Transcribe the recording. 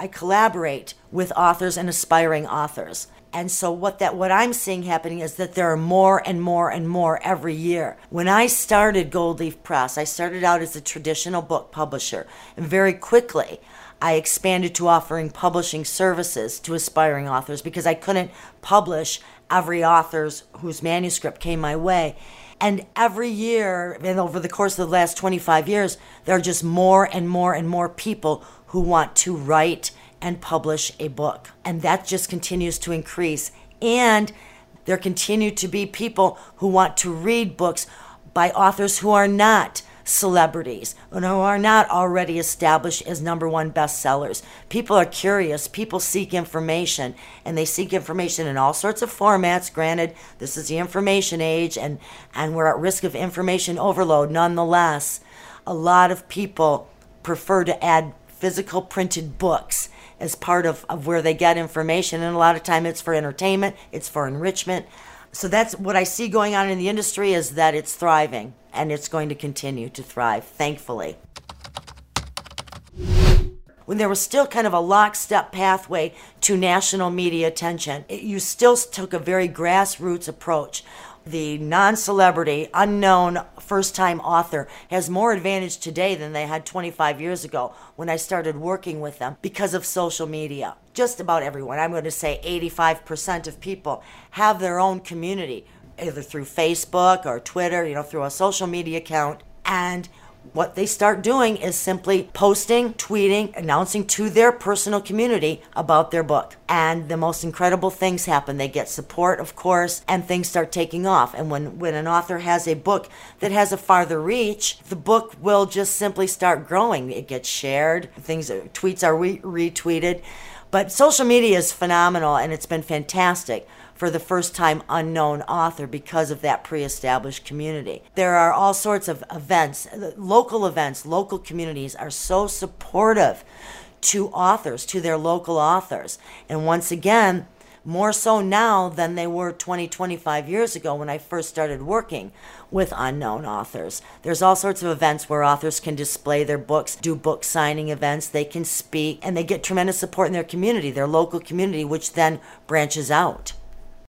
I collaborate with authors and aspiring authors. And so what that what I'm seeing happening is that there are more and more and more every year. When I started Gold Leaf Press, I started out as a traditional book publisher, and very quickly I expanded to offering publishing services to aspiring authors because I couldn't publish every author's whose manuscript came my way. And every year, and over the course of the last 25 years, there are just more and more and more people who want to write and publish a book. And that just continues to increase. And there continue to be people who want to read books by authors who are not celebrities and who are not already established as number one bestsellers. People are curious, people seek information, and they seek information in all sorts of formats. Granted, this is the information age and, and we're at risk of information overload. Nonetheless, a lot of people prefer to add physical printed books as part of, of where they get information. And a lot of time it's for entertainment, it's for enrichment. So that's what I see going on in the industry is that it's thriving and it's going to continue to thrive, thankfully. When there was still kind of a lockstep pathway to national media attention, it, you still took a very grassroots approach the non celebrity, unknown first time author has more advantage today than they had 25 years ago when I started working with them because of social media. Just about everyone, I'm going to say 85% of people have their own community, either through Facebook or Twitter, you know, through a social media account. And what they start doing is simply posting, tweeting, announcing to their personal community about their book. And the most incredible things happen. They get support, of course, and things start taking off. And when, when an author has a book that has a farther reach, the book will just simply start growing. It gets shared, things, tweets are re- retweeted. But social media is phenomenal and it's been fantastic for the first time unknown author because of that pre established community. There are all sorts of events, uh, local events, local communities are so supportive to authors, to their local authors. And once again, more so now than they were 20, 25 years ago when I first started working with unknown authors. There's all sorts of events where authors can display their books, do book signing events, they can speak, and they get tremendous support in their community, their local community, which then branches out.